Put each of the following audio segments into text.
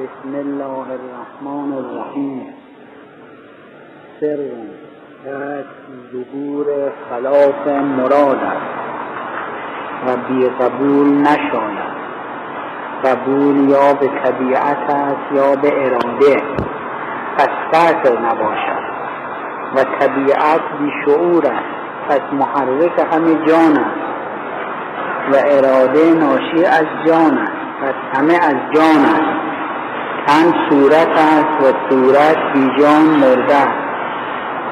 بسم الله الرحمن الرحیم. سر در ظهور خلاف مراد است و بی قبول نشاید قبول یا به طبیعت است یا به اراده. پس فرق نباشد. و طبیعت بی شعور است. پس محرک همه جان است. و اراده ناشی از جان است. پس همه از جان است. تن صورت است و صورت بی جان مرده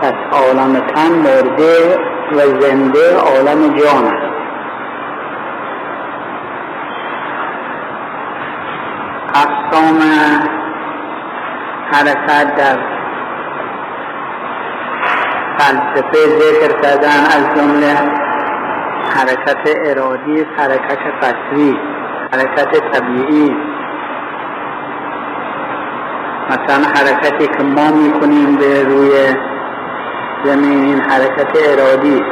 پس عالم تن مرده و زنده عالم جان است. اقسام حرکت در فلسفه ذکر کردن از جمله حرکت ارادی حرکت قصری حرکت طبیعی. مثلا حرکتی که ما می‌کنیم به روی زمین این حرکت ارادی.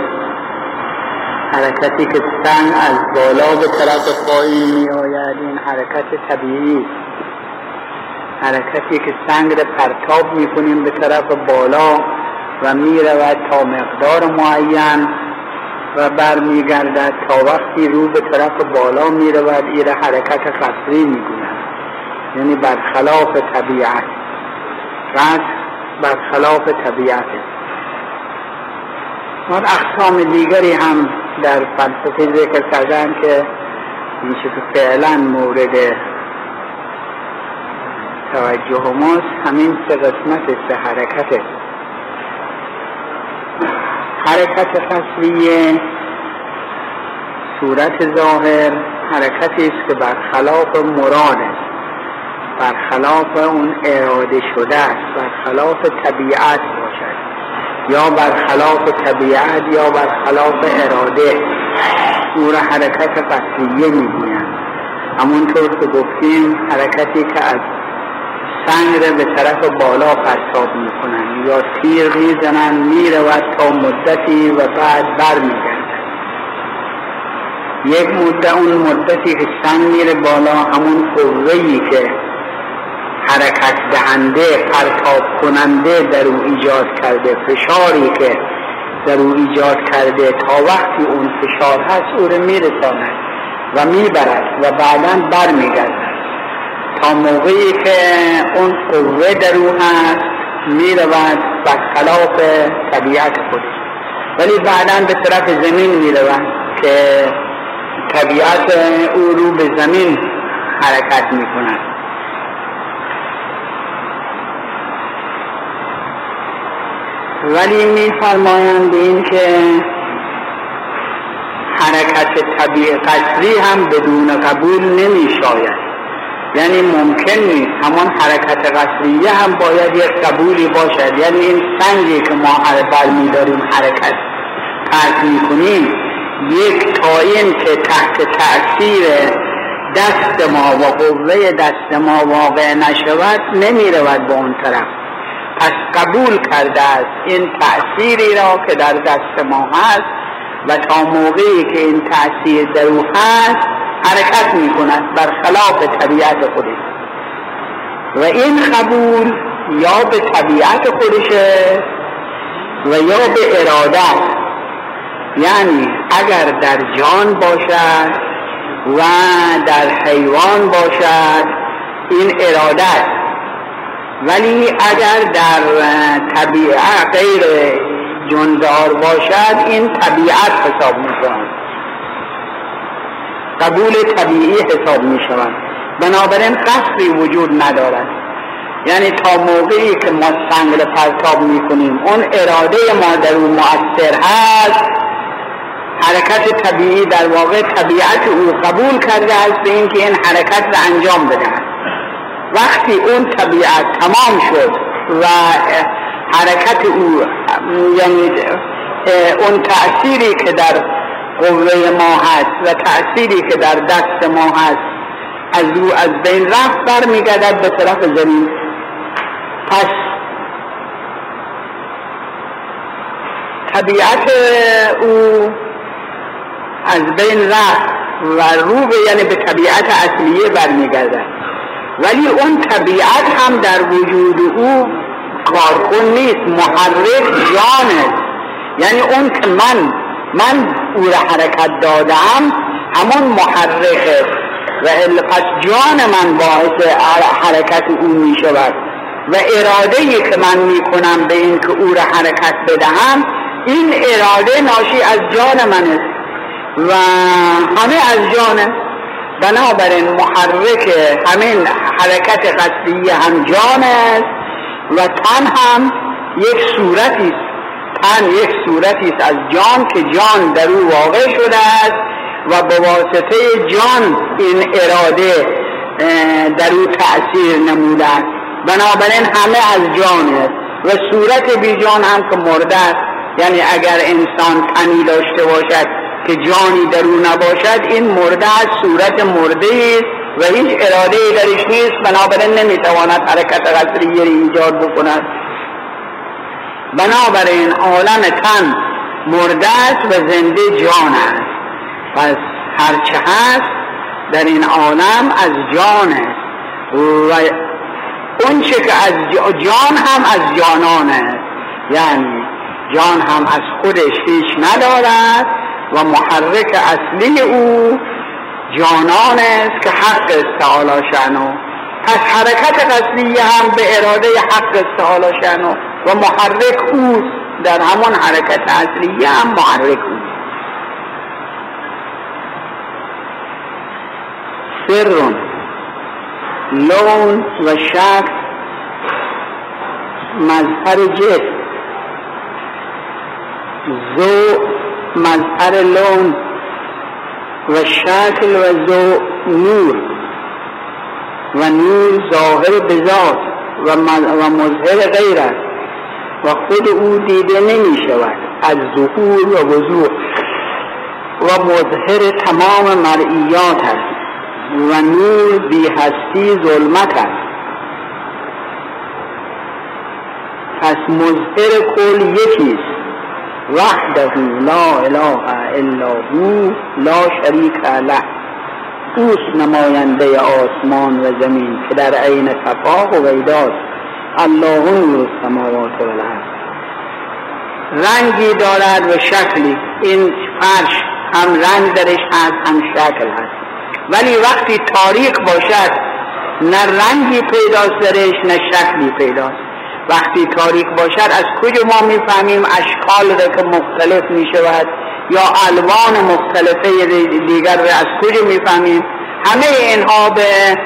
حرکتی که سنگ از بالا به طرف پایین می آید این حرکت طبیعی. حرکتی که سنگ را پرتاب می کنیم به طرف بالا و می رود تا مقدار معین و برمیگردد تا وقتی رو به طرف بالا می رود حرکت قصری می گوید یعنی برخلاف طبیعت. قصر برخلاف طبیعت. و اقسام دیگری هم در فلسفه ذکر کردن که میشه که فعلا مورد توجه ماست. همین سه قسمت سه حرکت. حرکت قصریه صورت ظاهر حرکتی است که برخلاف مراد است. برخلاف اون اراده شده است برخلاف طبیعت باشد. یا برخلاف طبیعت یا برخلاف اراده. او را حرکت قصریه می‌گویند همونطور که گفتیم حرکتی که از سنگ را به طرف بالا پرتاب می‌کنند یا تیر می‌زنند می‌رود تا مدتی و بعد برمیگردد. یک مدت اون مدتی که سنگ میره بالا همون قوهی که حرکت دهنده پرتاب کننده در او ایجاد کرده. فشاری که در او ایجاد کرده تا وقتی اون فشار هست او رو میرساند و می‌برد و بعدا برمیگردد. تا موقعی که اون قوه در او هست می‌رود برخلاف طبیعت خودش ولی بعدا به طرف زمین می‌رود که طبیعت او رو به زمین حرکت می‌کند. ولی میفرمایند این که حرکت طبیعی قصری هم بدون قبول نمی شاید یعنی ممکن نیست. همون حرکت قصریه هم باید یک قبولی باشد. یعنی این سنگی که ما بر می داریم حرکت می کنیم یک تاین که تحت تأثیر دست ما و قوه دست ما واقع نشود نمی رود به اون طرف. پس قبول کرده است. این تأثیری را که در دست ما هست و تا موقعی که این تأثیر در او هست حرکت می کند برخلاف طبیعت خودش. و این قبول یا به طبیعت خودشه و یا به اراده یعنی اگر در جان باشد و در حیوان باشد این اراده ولی اگر در طبیعت غیر جندار باشد این طبیعت حساب می شود قبول طبیعی حساب می شود بنابراین قصری وجود ندارد. یعنی تا موقعی که ما سنگل پرتاب می کنیم اون اراده ما در اون مؤثر هست. حرکت طبیعی در واقع طبیعت او قبول کرده است به اینکه این حرکت را انجام بدهد. وقتی اون طبیعت تمام شد و حرکت او یعنی اون تأثیری که در قوه ما هست و تأثیری که در دست ما هست از او از بین رفت برمیگردد به طرف زمین. پس طبیعت او از بین رفت و رو به یعنی به طبیعت اصلیه برمیگردد. ولی اون طبیعت هم در وجود او کارکن نیست محرک جانه. یعنی اون که من من او را حرکت دادم همون محرکه. و پس جان من باعث حرکت او می شود و اراده ای که من می کنم به این که او را حرکت بدهم این اراده ناشی از جان من است و همه از جانه. بنابراین محرک همین حرکت قصدی هم جان است و تن هم یک صورتی است. تن یک صورتی است از جان که جان در او واقع شده است و به واسطه جان این اراده در او تأثیر نموده است. بنابراین همه از جان است. و صورت بی جان هم که مرده است. یعنی اگر انسان تنی داشته باشد که جانی در او نباشد این مرده است صورت مرده است و هیچ اراده درش نیست بنابراین نمی‌تواند حرکت قصریه ایجاد بکند. بنابراین عالم تن مرده است و زنده جان است. پس هرچه هست در این عالم از جان است. و اون چه که از جان هم از جانان است. یعنی جان هم از خودش هیچ ندارد و محرک اصلی او جانان است که حق است تعالی شنو پس حرکت قصدیه هم به اراده حق است تعالی شنو و محرک او در همون حرکت اصلیه هم محرک او سر لون و شک مظهر جسم. زو مظهر لون و شکل و زو نور و نور ظاهر بذات و مظهر غیر است و خود او دیده نمی شود. از ظهور و وضوح و مظهر تمام مرئیات است و نور بی هستی ظلمت است. پس مظهر کل یکیست وحده لا اله الا هو لا شریک له. اوست نماینده آسمان و زمین که در عین صفاق و ویداست. الله نور السماوات و الارض رنگی دارد و شکلی. این فرش هم رنگ درش هست هم شکل هست. ولی وقتی تاریک باشد نه رنگی پیداست درش نه شکلی پیداست. وقتی تاریک باشد از کجا ما می‌فهمیم اشکال را که مختلف می شود یا الوان مختلفه دیگر را از کجا می‌فهمیم؟ همه اینها به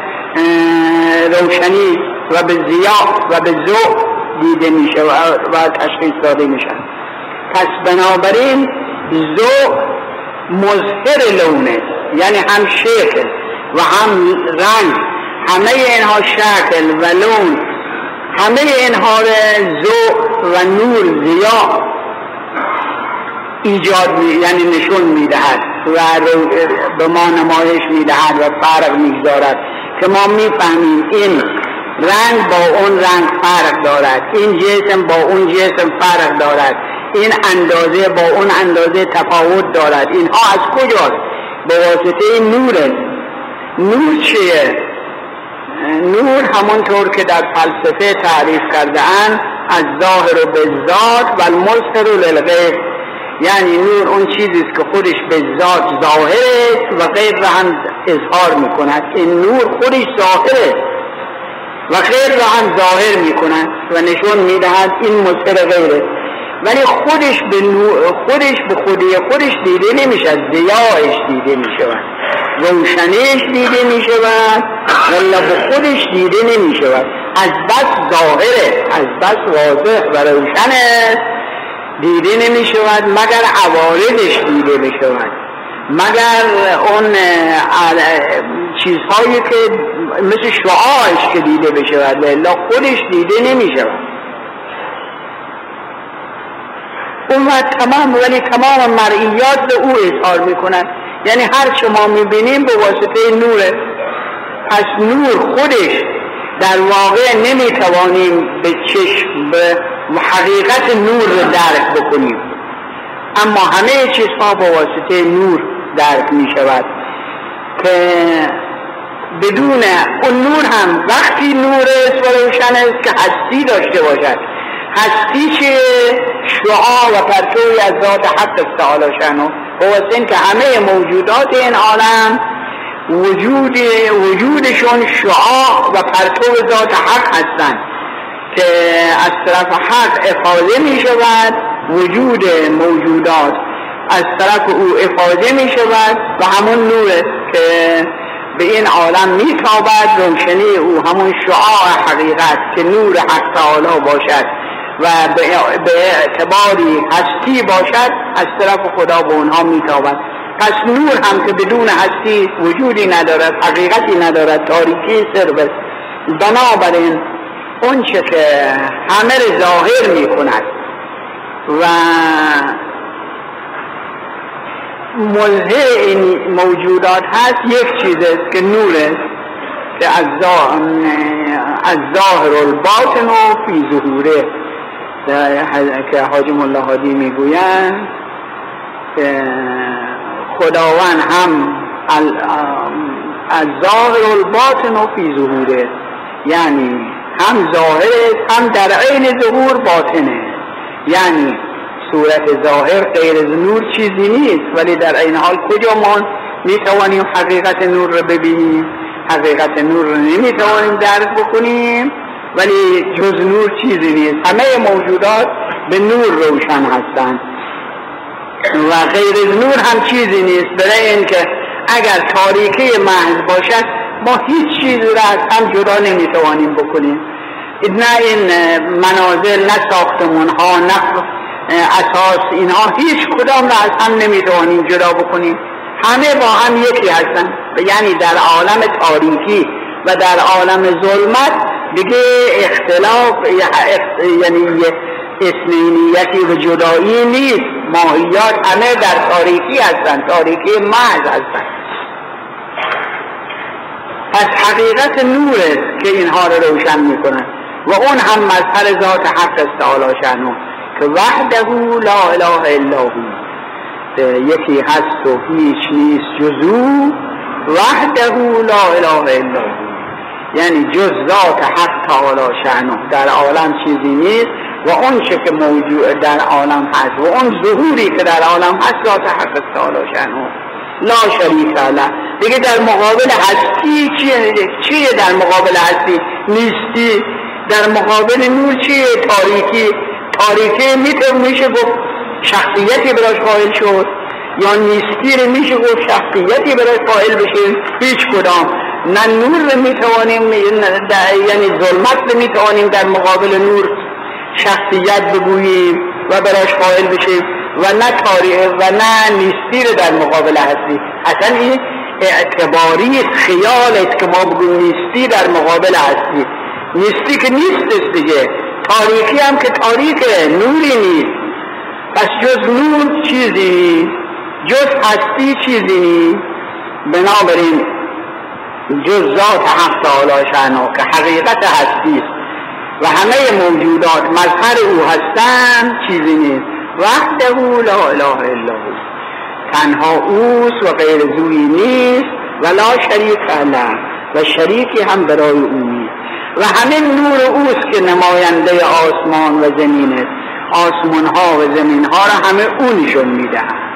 روشنی و به زیاد و به ذوق دیده می شود و تشخیص داده می شود پس بنابراین ذوق مظهر لونه یعنی هم شکل و هم رنگ همه اینها شکل و لون همه اینها ذوق و نور زیا ایجاد می یعنی نشون می‌دهد و به ما نمایش می‌دهد و فرق می‌گذارد که ما می‌فهمیم این رنگ با اون رنگ فرق دارد این جسم با اون جسم فرق دارد این اندازه با اون اندازه تفاوت دارد. اینها از کجاست؟ به واسطه نور نور چیه؟ نور همونطور که در فلسفه تعریف کرده اند از ظاهر و بالذات و المظهر للغیر یعنی نور اون چیزی است که خودش به ذات ظاهر است و غیر را هم اظهار می‌کند. این نور خودش ظاهر و غیر را هم ظاهر می‌کند و نشون می‌دهد این مظهر غیره. ولی خودش به خودش به خودی خودش دیده نمیشه زیایش دیده می‌شود روشنیش دیده می‌شود ولی به خودش دیده نمی‌شود از بس ظاهره از بس واضح و روشنه. دیده نمی‌شود مگر عوارضش دیده بشود مگر اون چیزهایی که مثل شعاعش که دیده بشود و خودش دیده نمی‌شود اون تمام ولی تمام مرئیات به او اظهار می‌کنن یعنی هر چه ما می‌بینیم به واسطه نوره پس نور خودش در واقع نمی‌توانیم به چشم به حقیقت نور رو درک بکنیم. اما همه چیزها با واسطه نور درک می شود که بدون اون نور هم وقتی نور است و روشن است که هستی داشته باشد. هستی که شعا و پرتوی از ذات حق استعالا شنو و که همه موجودات این عالم وجود وجودشون شعا و پرتو ذات حق هستند که از طرف حق افاده می شود وجود موجودات از طرف او افاده می شود و همون نور که به این عالم می تابد روشنی او همون شعاع حقیقت که نور حق تعالی باشد. و به اعتباری هستی باشد از طرف خدا به اونها می تابد پس نور هم که بدون هستی وجودی ندارد حقیقتی ندارد تاریکی سر بنابراین اون چه که همه ظاهر می کند و ملحه این موجودات هست یک چیز است که نور است که از ظاهر الباطن و فی ظهوره. که حاج ملا حادی می‌گویند که خداوند هم از ظاهر الباطن و فی ظهوره. یعنی هم ظاهر هم در عین ظهور باطنه. یعنی صورت ظاهر غیر نور چیزی نیست ولی در این حال کجا ما می توانیم حقیقت نور رو ببینیم. حقیقت نور رو نمی توانیم درک بکنیم. ولی جز نور چیزی نیست. همه موجودات به نور روشن هستند. و غیر نور هم چیزی نیست. برای اینکه اگر تاریکی محض باشد ما هیچ چیزی را از هم جدا نمی‌توانیم بکنیم. نه این منازل نه ساختمون ها نه اساس اینها هیچ کدام را از هم نمی‌توانیم جدا بکنیم. همه با هم یکی هستن یعنی در عالم تاریکی و در عالم ظلمت دیگه اختلاف یعنی اسمینیتی و جدایی نیست. ماهیات همه در تاریکی هستن تاریکی محض هستن. پس حقیقت نور است که اینها رو روشن می‌کنن. و اون هم مظهر ذات حق است تعالی شنو که وحده لا اله الا هو. یکی هست و هیچ نیست جزو وحده لا اله الا هو. یعنی جز ذات حق تعالی شأنه. در عالم چیزی نیست و اون چه که موجود در عالم هست و اون ظهوری که در عالم هست ذات حق تعالی شأنه. لا شریک له. دیگه در مقابل هستی چیه؟ چیه در مقابل هستی؟ نیستی. در مقابل نور چیه؟ تاریکی. تاریکی می‌تونه میشه گفت شخصیتی براش قائل شد. یا نیستی رو میشه گفت شخصیتی براش قائل بشه هیچ کدام. نه نور رو می‌توانیم یعنی ظلمت رو می‌توانیم در مقابل نور شخصیت بگوییم و براش قائل بشیم و نه تاریخ و نه نیستی رو در مقابل هستی. اصلا این اعتباری ما بگویم نیستی در مقابل هستی. نیستی که نیست دیگه. تاریخی هم که تاریخه نوری نیست. پس جز نور چیزی؟ جز هستی چیزی؟ نیست بنابراین جز ذات حق تعالی شأنه که حقیقت هستی و همه موجودات مظهر او هستند چیزی نیست. وحده لا اله الا هو. تنها اوست و غیر زوی نیست و لا شریک له و شریکی هم برای او نیست. و همه نور اوست که نماینده آسمان و زمین است. آسمان ها و زمین ها را همه او نشون می‌دهد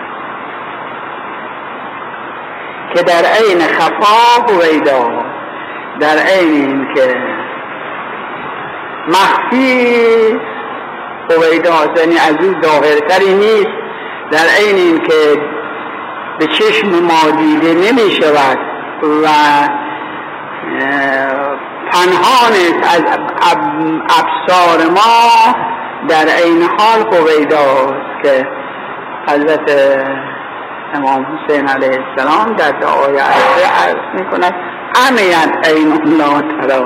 که در عین خفا و ویدا در عین این که مخفی هویدا یعنی از او ظاهرتری نیست در عین این که به چشم ما دیده نمی شود و پنهان از ابصار ما در عین حال هویداست که حضرت امام حسین علیه السلام در دعای عرضه عرض می کند امیت این الله ترا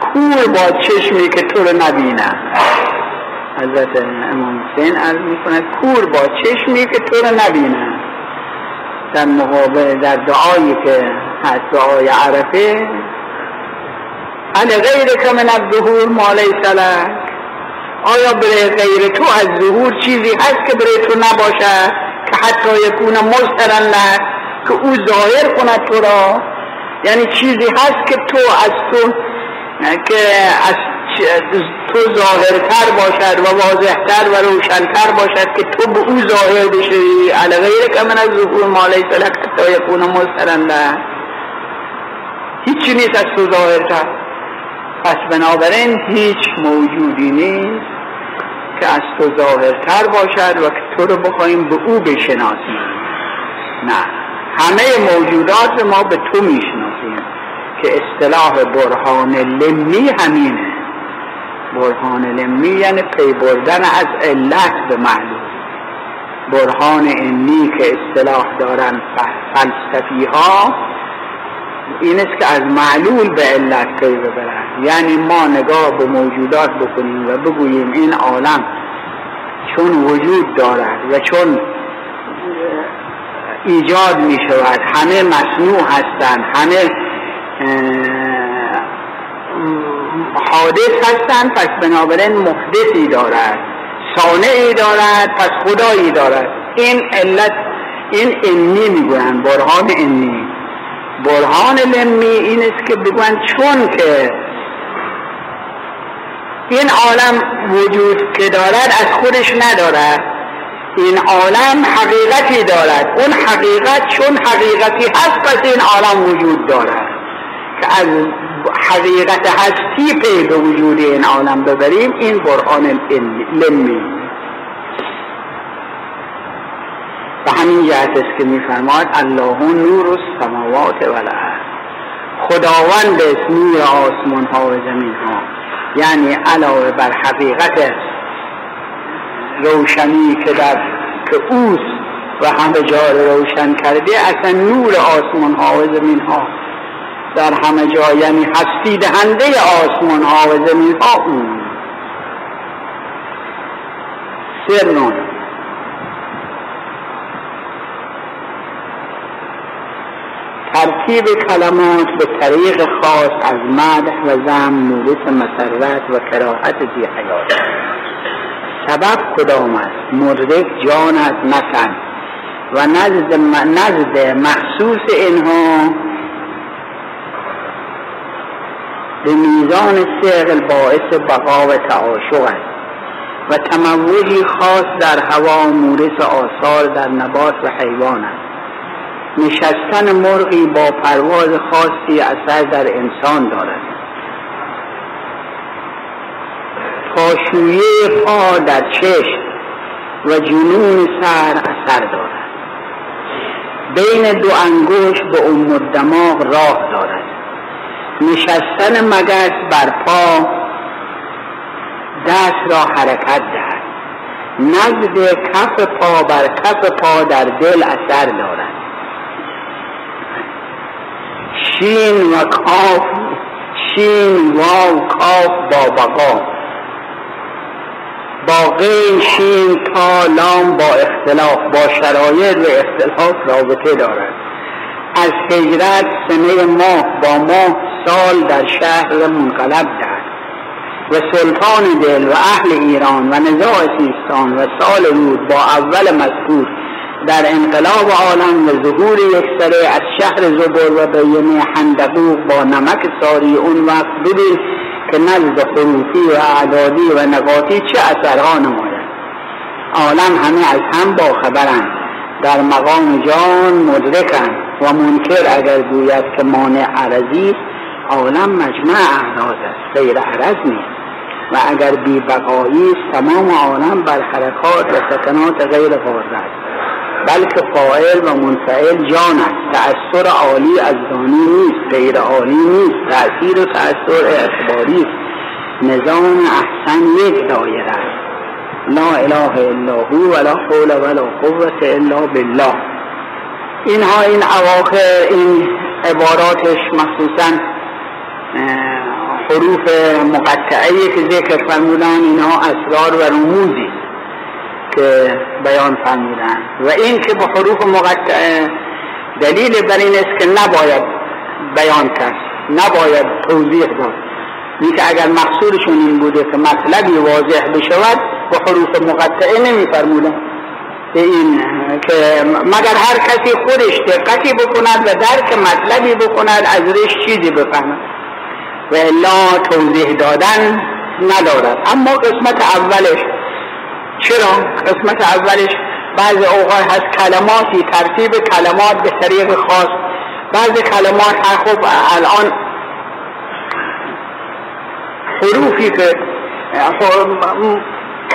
کور با چشمی که تو رو نبینه حضرت امام حسین عرض می کند کور با چشمی که تو رو نبینه در مقابل در دعایی که هست دعای عرفه علی غیر که من الظهور ما لیس لک. آیا برای غیر تو از ظهور چیزی هست که برای تو نباشه که حتی یکون مسترن که او ظاهر کند تو را. یعنی چیزی هست که تو از تو که از تو ظاهرتر باشد و واضحتر و روشنتر باشد که تو به او ظاهر بشوی علی غیر که من از ظهور ما لیس لک حتی یکون مسترنده هیچی نیست از تو ظاهرتر. پس بنابراین هیچ موجودی نیست که از تو ظاهرتر باشد و تو رو بخوایم به او بشناسیم. نه. همه موجودات ما به تو می‌شناسیم که اصطلاح برهان لمی همینه. برهان لمی یعنی پی بردن از علت به معلوم. برهان انی که اصطلاح دارن فلسفی ها این است که از معلول به علت پی ببرن. یعنی ما نگاه به موجودات بکنیم و بگوییم این عالم چون وجود دارد و چون ایجاد می شود همه مصنوع هستند همه حادث هستند پس بنابراین محدثی دارد صانعی دارد پس خدایی دارد. این علت این انی می‌گویند برهان انی برهان لمی این است که بگویند چون که این عالم وجود که دارد از خودش ندارد. این عالم حقیقتی دارد. اون حقیقت چون حقیقتی هست پس این عالم وجود دارد. که از حقیقت هستی پی به وجود این عالم ببریم این برهان لمی و همین جهت است که میفرماد الله نور السماوات و خداوند است نور آسمان ها و زمین ها یعنی علاوه بر حقیقت روشنی که در که و همه جا روشن کرده اصلا نور آسمان ها و زمین ها. در همه جا یعنی هستی دهنده آسمان ها و زمین ها اون. سرنون ترتیب کلمات به طریق خاص از مدح و زم مورس مسرت و کراحت زی حیات سبب کدام است؟ مدرک جان از مثل و نزد, نزد محسوس اینها به میزان سقل باعث بقا و تعاشق است. و تموجی خاص در هوا مورس آثار در نبات و حیوان است. نشستن مرغی با پرواز خاصی اثر در انسان دارد. پاشویه پا در چشم و جنون سر اثر دارد. بین دو انگوش به ام دماغ راه دارد. نشستن مگس بر پا دست را حرکت دهد. نزد کف پا بر کف پا در دل اثر دارد. شین و کاف شین و کاف با بقا. با غیر شین تا لام با اختلاف با شرایط و اختلاف رابطه دارد. از هجرت سنه ماه با ماه سال در شهر منقلب دهد. و سلطان دل و اهل ایران و نزاع سیستان و سال رود با اول مذکور در انقلاب عالم و ظهور یک سره از شهر زبر و بیمه حندقوق با نمک ساری اون وقت ببین که نزد خروفی و اعدادی و نقاطی چه اثرها نماید. عالم همه از هم با خبرند. در مقام جان مدرکند و منکر اگر گوید که مانع عرضی عالم مجمع اعراض است غیر عرض نیست. و اگر بی بقایی تمام عالم بر حرکات و سکنات غیر قادر است. بلکه فاعل و منفعل جان است تأثیر عالی از دانی نیست غیر عالی نیست. تأثیر و تأثیر اعتباری نظام احسن یک دایره است. لا اله الا هو ولا حول ولا قوة الا بالله. اینها این اواخر این عباراتش مخصوصا حروف مقطعه که ذکر فرمودن اینها اسرار و رموزی. که بیان فرمودن و این که به حروف مقطعه دلیل بر این است که نباید بیان کرد نباید توضیح داد. این که اگر مقصودشون این بوده که مطلبی واضح بشود به حروف مقطعه نمی فرمودن این که مگر هر کسی خودش دقتی بکند و درک مطلبی بکند از روش چیزی بفهمد. و الا توضیح دادن ندارد. اما قسمت اولش چرا؟ قسمت اولش بعض اوقات هست کلماتی ترتیب کلمات به طریق خاص. بعض کلمات خب الان حروفی که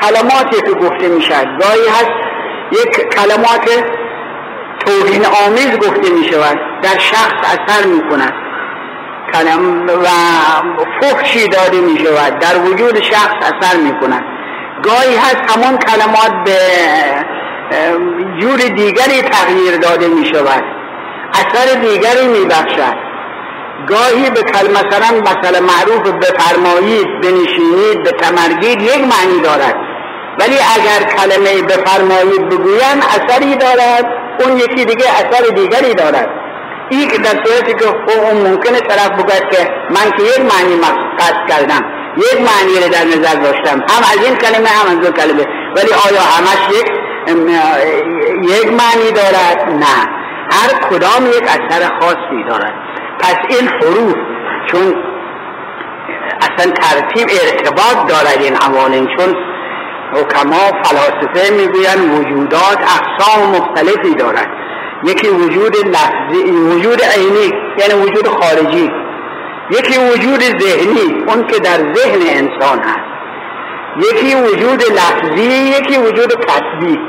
کلماتی که گفته می‌شد گاهی هست یک کلمات توهین آمیز گفته می شود در شخص اثر می کند و فحشی داده می شود در وجود شخص اثر می کند گاهی هست همون کلمات به جور دیگری تغییر داده می شود. اثر دیگری می بخشد. گاهی به مثلا مثلا معروف بفرمایید بنشینید به تمرگید یک معنی دارد. ولی اگر کلمه بفرمایید بگویند اثری دارد. اون یکی دیگه اثر دیگری دارد. این که در صورتی که اون ممکنه طرف بگوید که من که یک معنی قصد کردم. یک معنی رو در نظر داشتم. هم از این کلمه هم از اون کلمه. ولی آیا همش یک یک معنی دارد؟ نه. هر کدام یک اثر خاصی دارد. پس این حروف چون اصلا ترتیب ارتباط دارد این عوالم چون حکما فلاسفه می‌گویند وجودات اقسام مختلفی دارد. یکی وجود لفظی وجود عینی یعنی وجود خارجی. یکی وجود ذهنی اون که در ذهن انسان هست. یکی وجود لفظی یکی وجود کسبی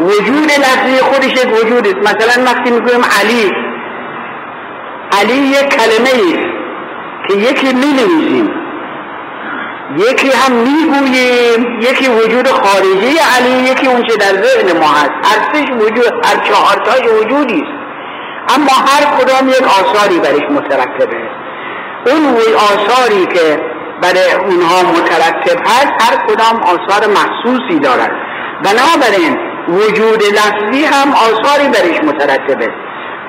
وجود لفظی خودش یک وجود است. مثلا وقتی می‌گویم علی علی یک کلمه است که یکی می یکی هم می‌گوییم. یکی وجود خارجی علی یکی اونچه در ذهن ما هست. هر وجود هر چهارتاش وجودی است. اما هر کدام یک آثاری برش مترکبه اون آثاری که برای اونها مترتب هست هر کدام آثار محسوسی دارد بنابراین وجود لفظی هم آثاری برش مترتبه.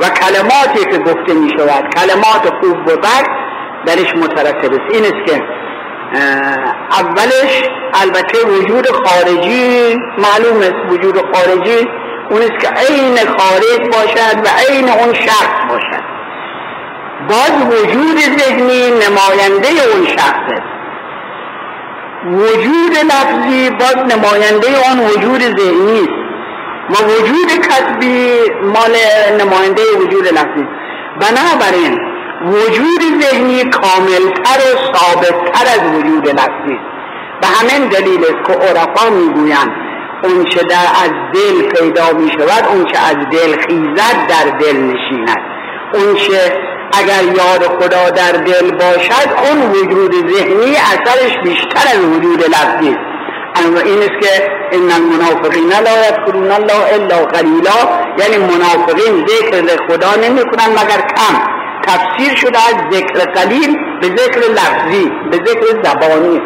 و کلماتی که گفته می شود کلمات خوب و بد درش مترتب است این است که اولش البته وجود خارجی معلوم است. وجود خارجی اون است که عین خارج باشد و عین اون شخص باشد. باز وجود ذهنی نماینده اون شخص است. وجود لفظی باز نماینده آن وجود ذهنی است. و وجود کسبی مال نماینده وجود لفظی بنابراین وجود ذهنی کاملتر و ثابتتر از وجود لفظی به همین دلیل است که عرفا می‌گویند اون چه در از دل پیدا می شود اون چه از دل خیزد در دل نشیند. اون چه اگر یاد خدا در دل باشد اون وجود ذهنی اثرش بیشتر از وجود لفظی است. این است که ان المنافقین لا یذکرون الله الا قلیلا یعنی منافقین ذکر خدا نمی کنند مگر کم. تفسیر شده از ذکر قلیل به ذکر لفظی به ذکر زبانی.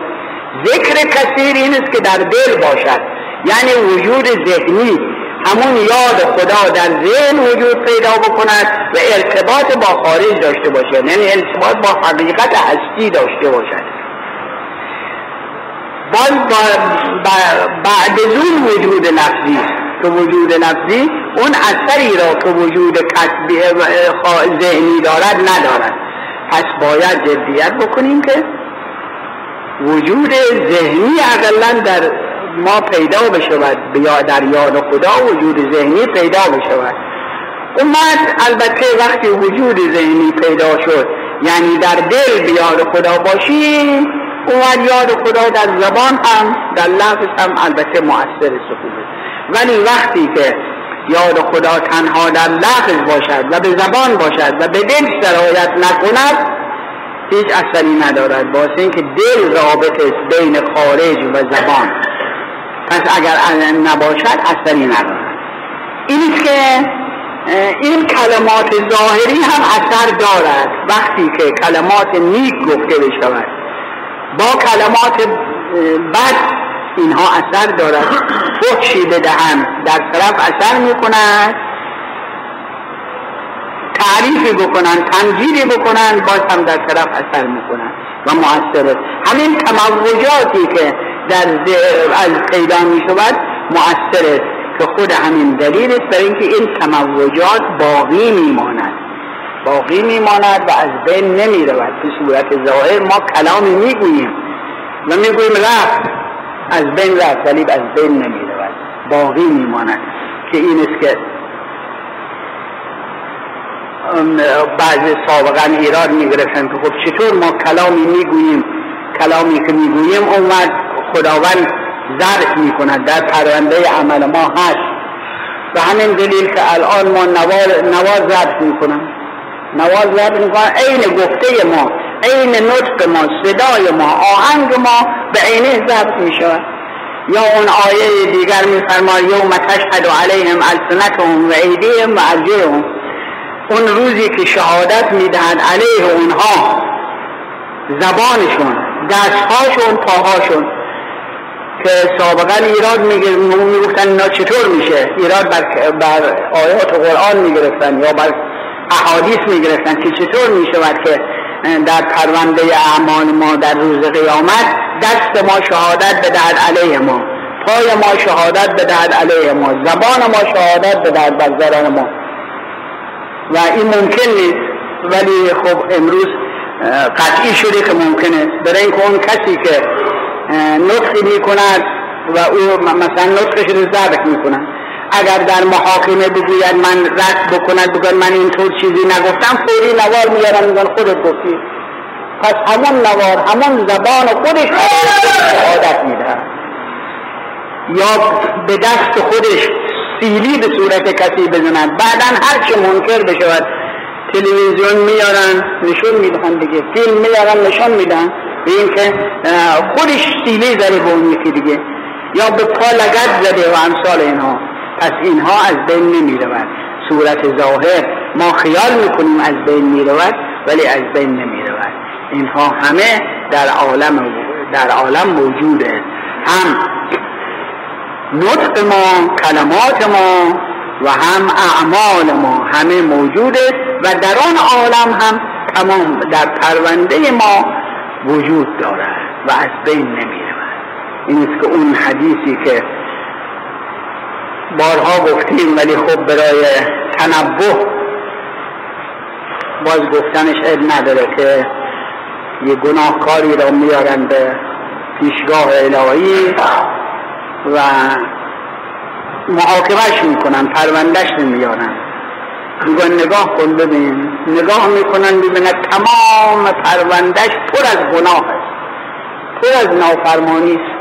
ذکر کثیر این است که در دل باشد. یعنی وجود ذهنی همون یاد خدا در ذهن وجود پیدا بکند و ارتباط با خارج داشته باشد یعنی ارتباط با حقیقت هستی داشته باشد. باز بعد اون وجود لفظی که وجود لفظی اون اثری را که وجود کسبی ذهنی دارد ندارد. پس باید جدیت بکنیم که وجود ذهنی اقلا در ما پیدا بشود یا در یاد خدا وجود ذهنی پیدا بشود اومد البته وقتی وجود ذهنی پیدا شد یعنی در دل بیاد خدا باشیم اومد یاد خدا در زبان هم در لفظ هم البته مؤثر سکوبه ولی وقتی که یاد خدا تنها در لفظ باشد و به زبان باشد و به دل سرایت نکند هیچ اثری ندارد. واسه اینکه دل رابط بین خارج و زبان پس اگر نباشد اثری ندارد این که این کلمات ظاهری هم اثر دارد. وقتی که کلمات نیک گفته بشود با کلمات بد اینها اثر دارد. فحشی بدهند در طرف اثر می‌کنند تعریفی بکنن تنجیری بکنن باز هم در طرف اثر می‌کنن و مؤثر همین تموجاتی که در از پیدا می شود مؤثر که خود همین دلیل است برای اینکه این تموجات باقی میماند. باقی میماند و از بین نمی رود به صورت ظاهر ما کلامی می‌گوییم و می‌گوییم رفت. از بین رفت ولی از بین نمی رود باقی میماند. که این است که بعض سابقا ایراد می‌گرفتن که خب چطور ما کلامی می‌گوییم؟ کلامی که می‌گوییم اومد خداوند ظرف می‌کند. در پرونده عمل ما هست. و همین دلیل که الان ما نواز ضبط می‌کنم. نواز ضبط می‌کنم. عین گفته ما عین نطق ما صدای ما آهنگ ما به عینه ضبط می‌شود. یا اون آیه دیگر میفرماد یوم تشهد علیهم السنتهم و ایدیهم و ارجلهم. اون روزی که شهادت می‌دهد علیه اونها زبانشون دستهاشون پاهاشون که سابقا ایراد می‌گفتن اینا چطور میشه؟ ایراد بر, بر آیات قرآن می‌گرفتن یا بر احادیث می‌گرفتن که چطور می‌شود که در پرونده اعمال ما در روز قیامت دست ما شهادت بدهد علیه ما پای ما شهادت بدهد علیه ما زبان ما شهادت بدهد بر ضرر ما. و این ممکن نیست ولی خب امروز قطعی شده که ممکن است برای اینکه اون کسی که نطقی می کند و او مثلا نطقش رو ضبط می کند اگر در محاکمه بگوید من رد بکند بگوید من اینطور چیزی نگفتم فوری نوار میارن میگن خودت گفتی. پس همون نوار همون زبان خودش شهادت می‌دهد. یا به دست خودش سیلی به صورت کسی بزند. بعدا هر چه منکر بشود تلویزیون میارن نشون می‌دهن دیگه. فیلم میارن نشون میدن به این که خودش سیلی زده به اون یکی دیگه. یا به پا لگت زده و امثال اینها. پس اینها از بین نمی رود صورت ظاهر ما خیال می‌کنیم از بین می رود ولی از بین نمی رود اینها همه در عالم در عالم موجوده. هم نطق ما کلمات ما و هم اعمال ما همه موجوده و در آن عالم هم تمام در پرونده ما وجود دارد و از بین نمی رود این است که اون حدیثی که بارها گفتیم ولی خب برای تنبه باز گفتنش عیب نداره که یه گناهکاری را میارن به پیشگاه الهی و محاکمش می‌کنن پروندهش نمیارن میگن نگاه کن ببین. نگاه می‌کنن ببینن تمام پروندهش پر از گناه است. پر از نافرمانی است.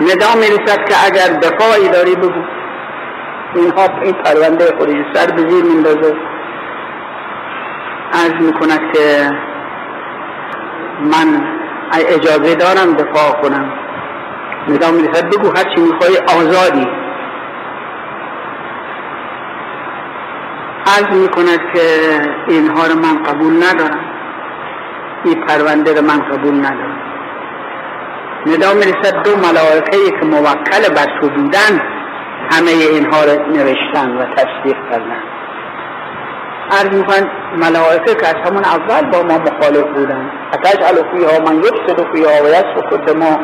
ندا می‌رسد که اگر دفاعی داری بگو. اینها این پرونده خودش سر به زیر میندازه عرض می‌کند که من اجازه دارم دفاع کنم. ندا می‌رسد بگو هرچی می‌خوای آزادی. عرض می‌کند که اینها رو من قبول ندارم. این پرونده رو من قبول ندارم. ندا می‌رسد دو ملائکه که موکل بر تو بودن همه اینها رو نوشتن و تصدیق کردن. عرض می‌کنن ملائکه که از همون اول با ما مخالف بودن. اتجعل فیها من یفسد فیها و یسفک ما.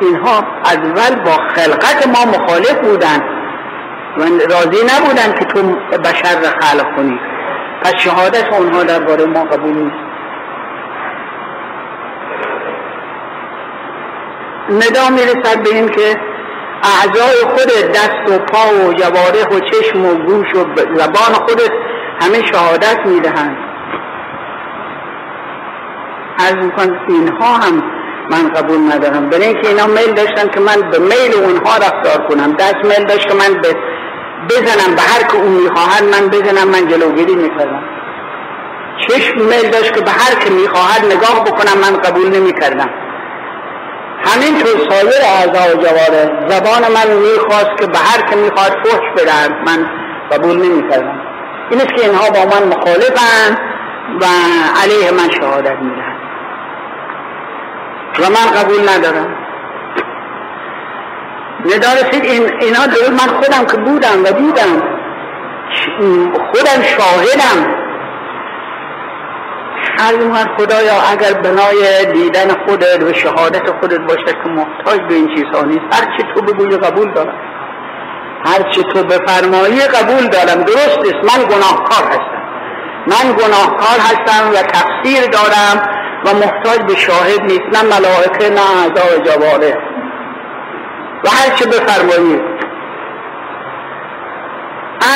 اینها اول با خلقت ما مخالف بودن. و راضی نبودن که تو بشر را خلق کنی. پس شهادت اونها درباره ما قبول نیست. ندا می‌رسد به این که اعضای خود دست و پا و جوارح و چشم و گوش و زبان خودت همه شهادت می‌دهند. از میکن اینها هم من قبول ندارم. برای اینکه اینا میل داشتن که من به میل اونها رفتار کنم. دست میل داشت که من به بزنم به هر که اون می‌خواهد من بزنم من جلوگیری می‌کردم چشم میل داشت که به هر که می‌خواهد نگاه بکنم من قبول نمی‌کردم. همینطور سایر اعضا و جواره زبان من می‌خواست که به هر که می‌خواد فحش بدهد من قبول نمی‌کردم. این است که اینها با من مخالفن و علیه من شهادت می‌دهند. و من قبول ندارم. ندارسید این اینا درست من خودم که بودم و دیدم. خودم شاهدم. هر خدایا اگر بنای دیدن خودت و شهادت خودت باشه که محتاج به این چیزها نیست هر چی تو بگوی قبول دارم. هر چی تو بفرمایی قبول دارم. درست است من گناهکار هستم. من گناهکار هستم و تقصیر دارم و محتاج به شاهد نیست نه ملائکه نه اعضا جواره و هر چی بفرمایی.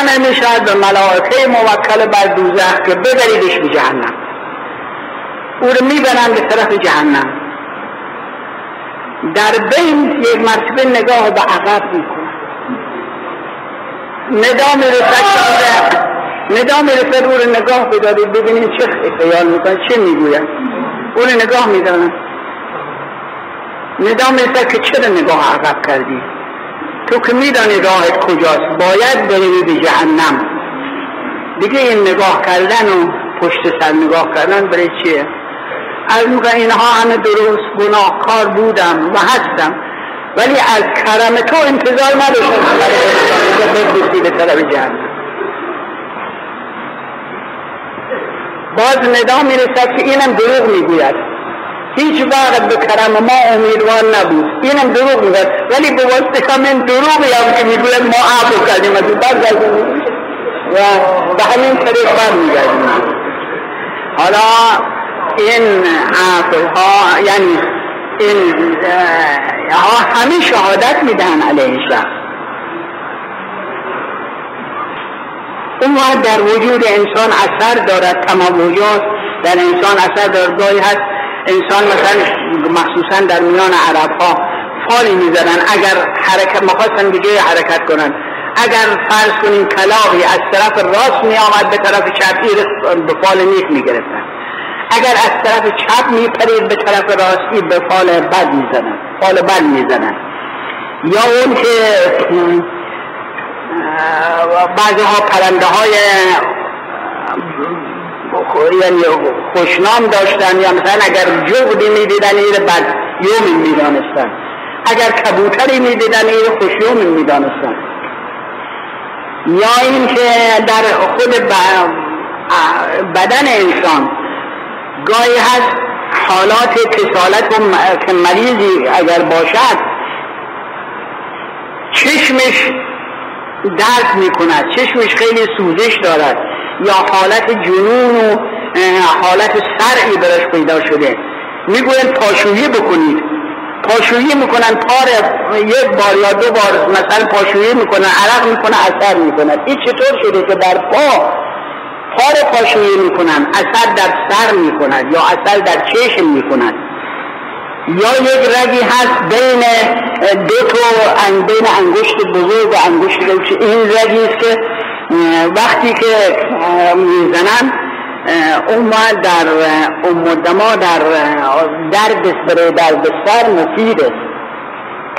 انا می‌شد به ملائکه موکل بر دوزخ که ببریدش به جهنم. او رو می‌برن به طرف جهنم. در بین یک مرتبه نگاه به عقب می‌کنن ندا می‌رسد ندا می‌رسد او رو نگاه بدارید ببینید چه خیال می‌کنن چه می‌گوین او رو نگاه میدارن ندا می‌رسد که چرا نگاه عقب کردی؟ تو که میدانی راهت کجاست. باید بری به جهنم. دیگه این نگاه کردن و پشت سر نگاه کردن برای چیه؟ از میگه اینها همه درست گناهکار بودم و هستم. ولی از کرم تو انتظار نداشتم. به طرف جهنم. باز ندا می‌رسد که اینم دروغ می‌گوید. هیچ وقت به کرم ما امیدوار نبود. اینم دروغ می‌گوید ولی به واسطه همین دروغی هم که می‌گوید ما عفو کردیم. از برگردیم و به همین طریق برمیگردیم حالا این ها یعنی این ها همه شهادت میدن علیه شخص اون در وجود انسان اثر دارد. تموجات در انسان اثر دارد. گاهی هست انسان مثلا مخصوصا در میان عرب ها فالی می‌زنن اگر حرکت مخواستن دیگه حرکت کنن. اگر فرض کنیم کلاقی از طرف راست می آمد به طرف چپ به فال نیک می گرفتن اگر از طرف چپ می پرید به طرف راستی به فال بد می زنن فال بد می زنن یا اون که بعضی ها پرنده های یعنی خوشنام داشتن یا مثلا اگر جغدی می دیدن ایر بد یومی می دانستن اگر کبوتری می دیدن ایر خوشیومی می دانستن یا اینکه در خود بدن انسان گاهی هست حالات کسالت که مریضی اگر باشد چشمش درد می کند چشمش خیلی سوزش دارد. یا حالت جنون و حالت سرعی برش پیدا شده. می‌گوین پاشویی بکنید. پاشویی می‌کنن پار یک بار یا دو بار مثلا پاشویی می‌کنن عرق می‌کنن اثر می‌کنن. این چطور شده که در پا پار پاشویی می‌کنن؟ اثر در سر می‌کنن یا اثر در چشم می‌کنن؟ یا یک رگی هست بین دو تا بین انگشت بزرگ و انگشت این رگی است که وقتی که می‌زنن اون در اون مدما در درد برای درد سر مفید است.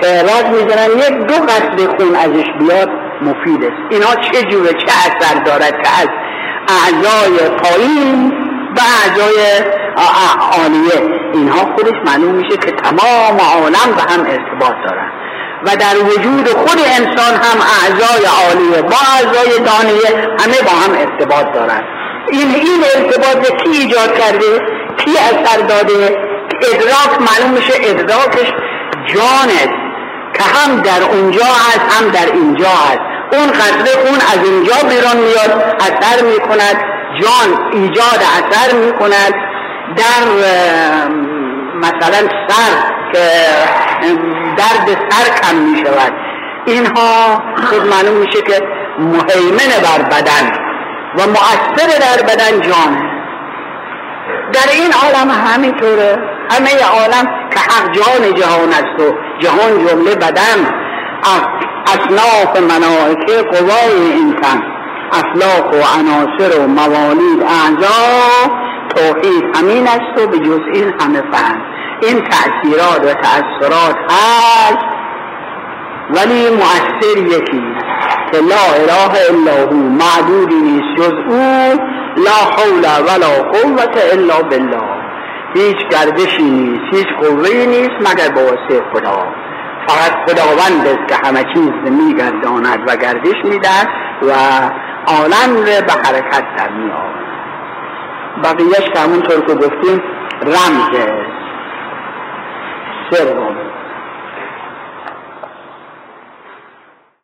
که رگ می‌زنن یک دو قطره خون ازش بیاد مفید است. اینا چه جوره چه اثر دارد که از اعضای پایین و اعضای عالیه. اینها خودش معلوم میشه که تمام عالم به هم ارتباط دارن. و در وجود خود انسان هم اعضای عالیه. با اعضای دانیه همه با هم ارتباط دارن. این این ارتباط کی ایجاد کرده؟ کی اثر داده؟ ادراک معلوم میشه ادراکش جانه. که هم در اونجا هست هم در اینجا هست. اون قطره خون از اینجا بیرون میاد اثر می‌کند. جان ایجاد اثر می‌کند. در مثلا سر که درد سر کم می شود اینها خود معلوم میشه که مهیمن بر بدن و مؤثر در بدن جانه در این عالم همینطوره. همه عالم که حق جان جهان است و جهان جمله بدن. اصناف منائکه قوای انسان. افلاق و عناصر و موالید اعضا توحید همین است و به جز این همه فهم این تأثیرات و تأثیرات هست ولی مؤثر یکی که لا اله الا هو معدودی نیست جز او لا حول ولا قوت الا بالله. هیچ گردشی نیست هیچ قوهی نیست مگر به واسه خدا. فقط خداوند است که همه چیز میگرداند و گردش می‌دهد و عالم به حرکت در میآورد. بقیهش که همونطور که گفتیم رمزه 这个东西。